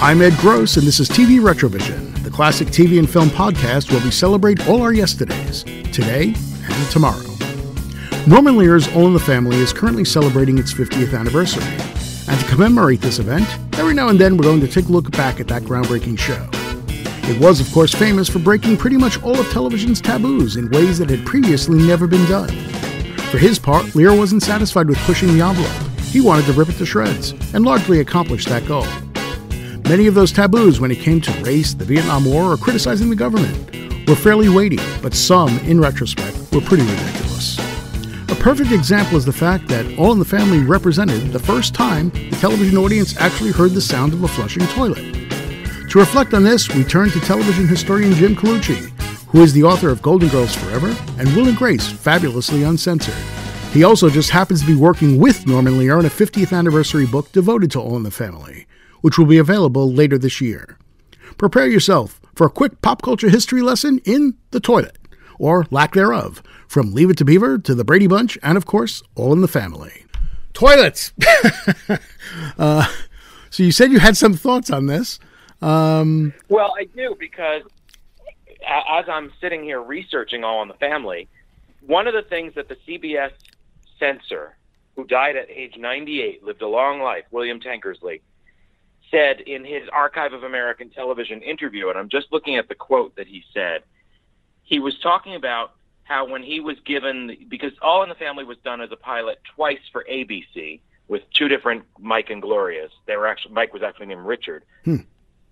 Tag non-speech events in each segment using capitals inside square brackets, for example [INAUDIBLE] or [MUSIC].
I'm Ed Gross, and this is TV Retrovision, the classic TV and film podcast where we celebrate all our yesterdays, today and tomorrow. Norman Lear's All in the Family is currently celebrating its 50th anniversary, and to commemorate this event, every now and then we're going to take a look back at that groundbreaking show. It was, of course, famous for breaking pretty much all of television's taboos in ways that had previously never been done. For his part, Lear wasn't satisfied with pushing the envelope. He wanted to rip it to shreds, and largely accomplished that goal. Many of those taboos when it came to race, the Vietnam War, or criticizing the government were fairly weighty, but some, in retrospect, were pretty ridiculous. A perfect example is the fact that All in the Family represented the first time the television audience actually heard the sound of a flushing toilet. To reflect on this, we turn to television historian Jim Colucci, who is the author of Golden Girls Forever and Will and Grace Fabulously Uncensored. He also just happens to be working with Norman Lear on a 50th anniversary book devoted to All in the Family which will be available later this year. Prepare yourself for a quick pop culture history lesson in the toilet, or lack thereof, from Leave It to Beaver to the Brady Bunch, and of course, All in the Family. Toilets! [LAUGHS] uh, so you said you had some thoughts on this. Um, well, I do because as I'm sitting here researching All in the Family, one of the things that the CBS censor, who died at age 98, lived a long life, William Tankersley, said in his Archive of American Television interview, and I'm just looking at the quote that he said, he was talking about how when he was given, because All in the Family was done as a pilot twice for ABC with two different Mike and Glorias. They were actually Mike was actually named Richard, hmm.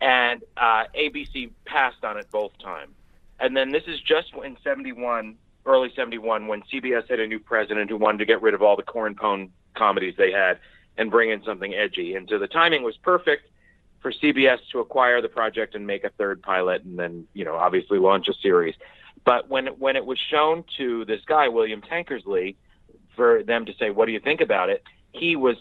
and uh, ABC passed on it both times. And then this is just in '71, early '71, when CBS had a new president who wanted to get rid of all the corn pone comedies they had and bring in something edgy. And so the timing was perfect for CBS to acquire the project and make a third pilot, and then you know obviously launch a series. But when when it was shown to this guy William Tankersley, for them to say, "What do you think about it?" he was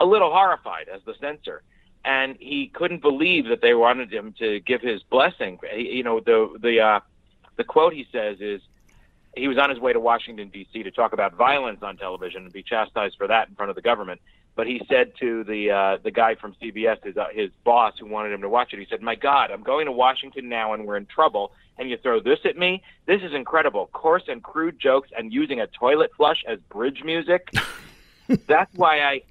a little horrified as the censor, and he couldn't believe that they wanted him to give his blessing. You know the the uh, the quote he says is. He was on his way to Washington D.C. to talk about violence on television and be chastised for that in front of the government but he said to the uh, the guy from CBS, his uh, his boss who wanted him to watch it, he said, "My God, I'm going to Washington now, and we're in trouble. And you throw this at me? This is incredible. Coarse and crude jokes, and using a toilet flush as bridge music. [LAUGHS] that's why I."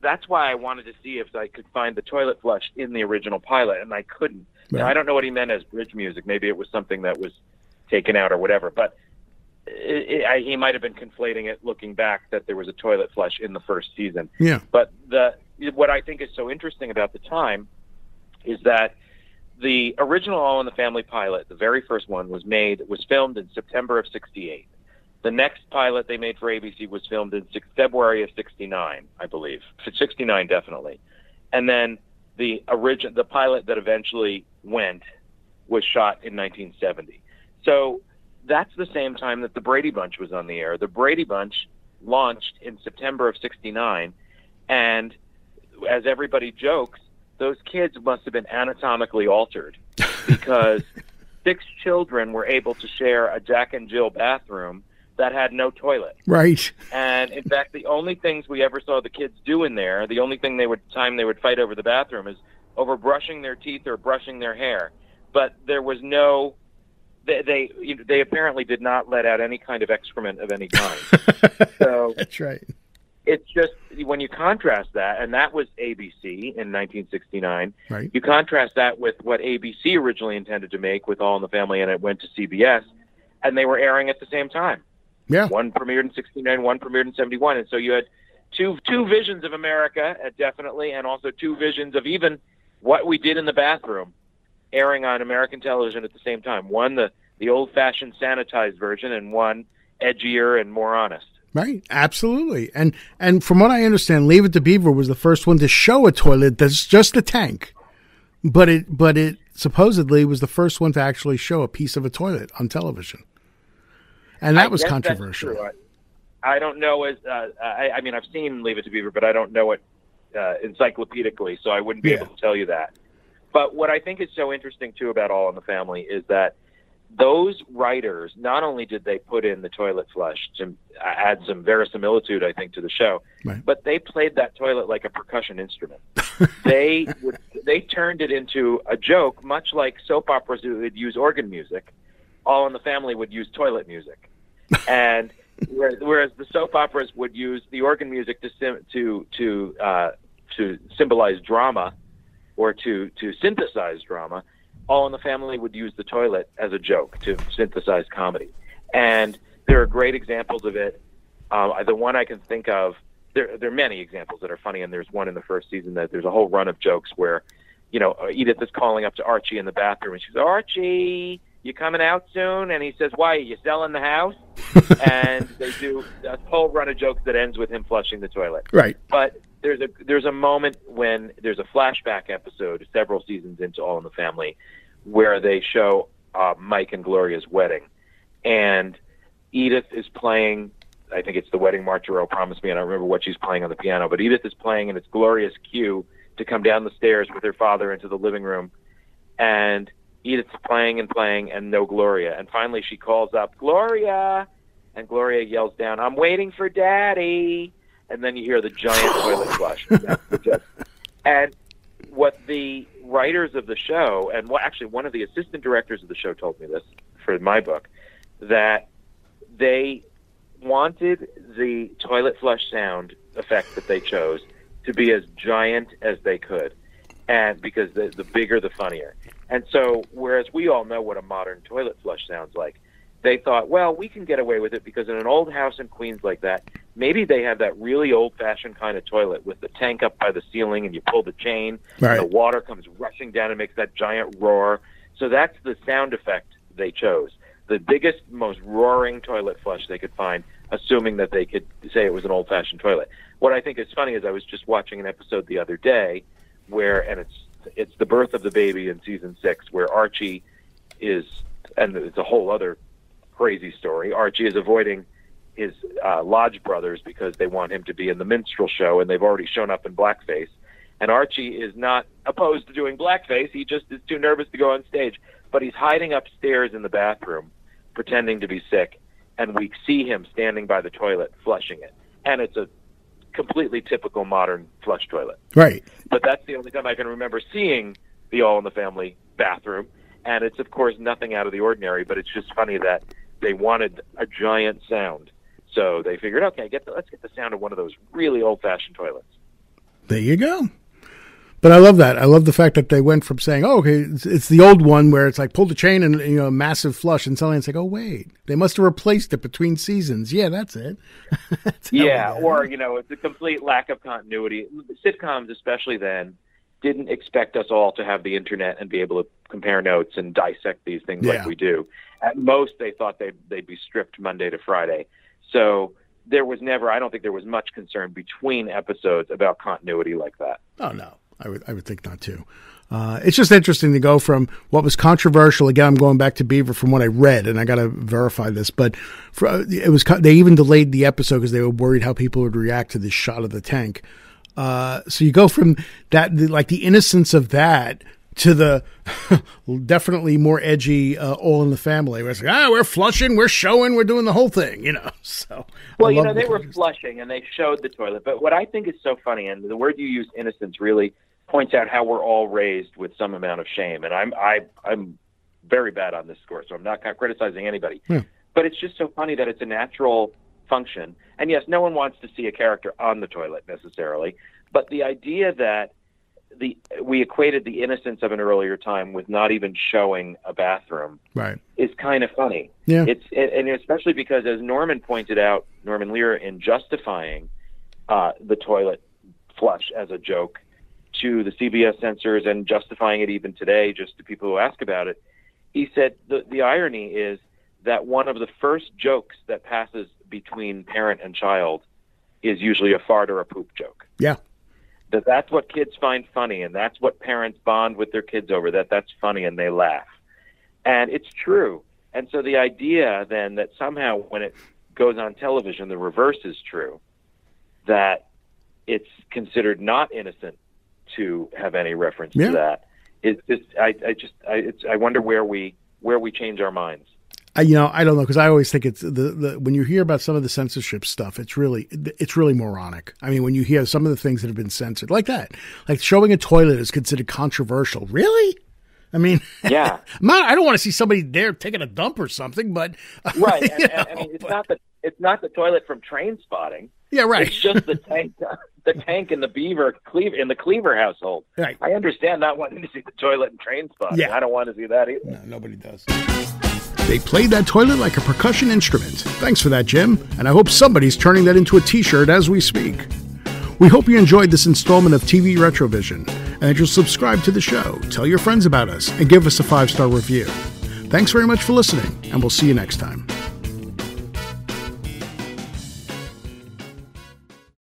That's why I wanted to see if I could find the toilet flush in the original pilot, and I couldn't. Right. Now, I don't know what he meant as bridge music. Maybe it was something that was taken out or whatever. But it, I, he might have been conflating it looking back that there was a toilet flush in the first season. Yeah. But the what I think is so interesting about the time is that the original All in the Family pilot, the very first one, was made was filmed in September of '68. The next pilot they made for ABC was filmed in six, February of '69, I believe. '69 definitely, and then the original the pilot that eventually went was shot in 1970. So that's the same time that the Brady Bunch was on the air. The Brady Bunch launched in September of 69 and as everybody jokes, those kids must have been anatomically altered [LAUGHS] because six children were able to share a Jack and Jill bathroom that had no toilet. Right. And in fact, the only things we ever saw the kids do in there, the only thing they would time they would fight over the bathroom is over brushing their teeth or brushing their hair. But there was no they they, you know, they apparently did not let out any kind of excrement of any [LAUGHS] kind. so [LAUGHS] that's right. It's just when you contrast that, and that was ABC in 1969. Right. You contrast that with what ABC originally intended to make with All in the Family, and it went to CBS, and they were airing at the same time. Yeah. One premiered in 69, one premiered in 71, and so you had two two visions of America, uh, definitely, and also two visions of even what we did in the bathroom airing on American television at the same time. One, the, the old fashioned sanitized version, and one, edgier and more honest. Right, absolutely. And and from what I understand, Leave It to Beaver was the first one to show a toilet that's just a tank. But it but it supposedly was the first one to actually show a piece of a toilet on television. And that I was controversial. I, I don't know as uh, I, I mean I've seen Leave It to Beaver, but I don't know it uh, encyclopedically, so I wouldn't be yeah. able to tell you that. But what I think is so interesting too about All in the Family is that those writers not only did they put in the toilet flush to add some verisimilitude, I think, to the show, right. but they played that toilet like a percussion instrument. [LAUGHS] they would they turned it into a joke, much like soap operas would use organ music. All in the Family would use toilet music, [LAUGHS] and whereas the soap operas would use the organ music to sim- to to uh, to symbolize drama or to to synthesize drama, All in the Family would use the toilet as a joke to synthesize comedy, and there are great examples of it. Uh, the one I can think of, there there are many examples that are funny, and there's one in the first season that there's a whole run of jokes where, you know, Edith is calling up to Archie in the bathroom, and she's Archie, you coming out soon? And he says, Why? Are you selling the house? [LAUGHS] and they do a whole run of jokes that ends with him flushing the toilet. Right. But there's a there's a moment when there's a flashback episode several seasons into All in the Family where they show uh, Mike and Gloria's wedding, and Edith is playing. I think it's the wedding march or "Oh Promise Me." I don't remember what she's playing on the piano, but Edith is playing, and it's Gloria's cue to come down the stairs with her father into the living room, and Edith's playing and playing, and no Gloria. And finally, she calls up Gloria, and Gloria yells down, "I'm waiting for Daddy." And then you hear the giant toilet flush. And, [LAUGHS] that's the joke. and what the writers of the show, and well, actually one of the assistant directors of the show told me this for my book, that they wanted the toilet flush sound effect that they chose to be as giant as they could, and because the the bigger the funnier. And so, whereas we all know what a modern toilet flush sounds like, they thought, well, we can get away with it because in an old house in Queens like that, maybe they have that really old fashioned kind of toilet with the tank up by the ceiling and you pull the chain, Right. and the water comes rushing down and makes that giant roar. So that's the sound effect they chose. The biggest, most roaring toilet flush they could find, assuming that they could say it was an old fashioned toilet. What I think is funny is I was just watching an episode the other day where, and it's it's the birth of the baby in season six, where Archie is, and it's a whole other crazy story. Archie is avoiding his uh, lodge brothers because they want him to be in the minstrel show, and they've already shown up in blackface. And Archie is not opposed to doing blackface; he just is too nervous to go on stage. But he's hiding upstairs in the bathroom, pretending to be sick, and we see him standing by the toilet flushing it, and it's a completely typical modern flush toilet Right. but that's the only time I can remember seeing the All in the Family bathroom. And it's of course nothing out of the ordinary, but it's just funny that they wanted a giant sound, so they figured, okay, get the, let's get the sound of one of those really old-fashioned toilets. There you go. But I love that. I love the fact that they went from saying, "Oh, okay, it's, it's the old one where it's like pull the chain and you know massive flush," and suddenly it's like, "Oh, wait, they must have replaced it between seasons." Yeah, that's it. [LAUGHS] That's Yeah, or you know, it's a complete lack of continuity. Sitcoms, especially then, didn't expect us all to have the internet and be able to compare notes and dissect these things Yeah. like we do. At most, they thought they'd they'd be stripped Monday to Friday. So there was never, I don't think there was much concern between episodes about continuity like that. Oh no, I would I would think not too. Uh, it's just interesting to go from what was controversial. Again, I'm going back to Beaver from what I read, and I got to verify this. But for, it was they even delayed the episode because they were worried how people would react to this shot of the tank. Uh, so you go from that, like the innocence of that, to the [LAUGHS] definitely more edgy uh, all in the family. Where it's like, ah, we're flushing, we're showing, we're doing the whole thing, you know. [LAUGHS] So Well, you know, they were flushing and they showed the toilet. But what I think is so funny, and the word you use, innocence, really points out how we're all raised with some amount of shame. And I'm I I'm very bad on this score, so I'm not criticizing anybody. Yeah. But it's just so funny that it's a natural function. And yes, no one wants to see a character on the toilet necessarily, but the idea that the we equated the innocence of an earlier time with not even showing a bathroom right. is kind of funny. Yeah. It's and especially because, as Norman pointed out, Norman Lear in justifying uh, the toilet flush as a joke to the CBS censors and justifying it even today, just to people who ask about it, he said the the irony is that one of the first jokes that passes between parent and child is usually a fart or a poop joke Yeah. That that's what kids find funny and that's what parents bond with their kids over that that's funny and they laugh. And it's true. And so the idea then that somehow when it goes on television the reverse is true that it's considered not innocent to have any reference Yeah. to that it's just i i just i it's i wonder where we where we change our minds I, you know, I don't know because I always think it's the, the when you hear about some of the censorship stuff, it's really it's really moronic. I mean, when you hear some of the things that have been censored, like that, like showing a toilet is considered controversial. Really? I mean, [LAUGHS] yeah, not, I don't want to see somebody there taking a dump or something, but [LAUGHS] right. And, and, I mean, it's not the it's not the toilet from Trainspotting. Yeah, right. It's just the tank, [LAUGHS] the tank in the Beaver Cleaver in the Cleaver household. Right. I understand not wanting to see the toilet in Trainspotting. Yeah. I don't want to see that either. No, nobody does. They played that toilet like a percussion instrument. Thanks for that, Jim. And I hope somebody's turning that into a t shirt as we speak. We hope you enjoyed this installment of TV Retrovision and that you'll subscribe to the show, tell your friends about us, and give us a five star review. Thanks very much for listening, and we'll see you next time.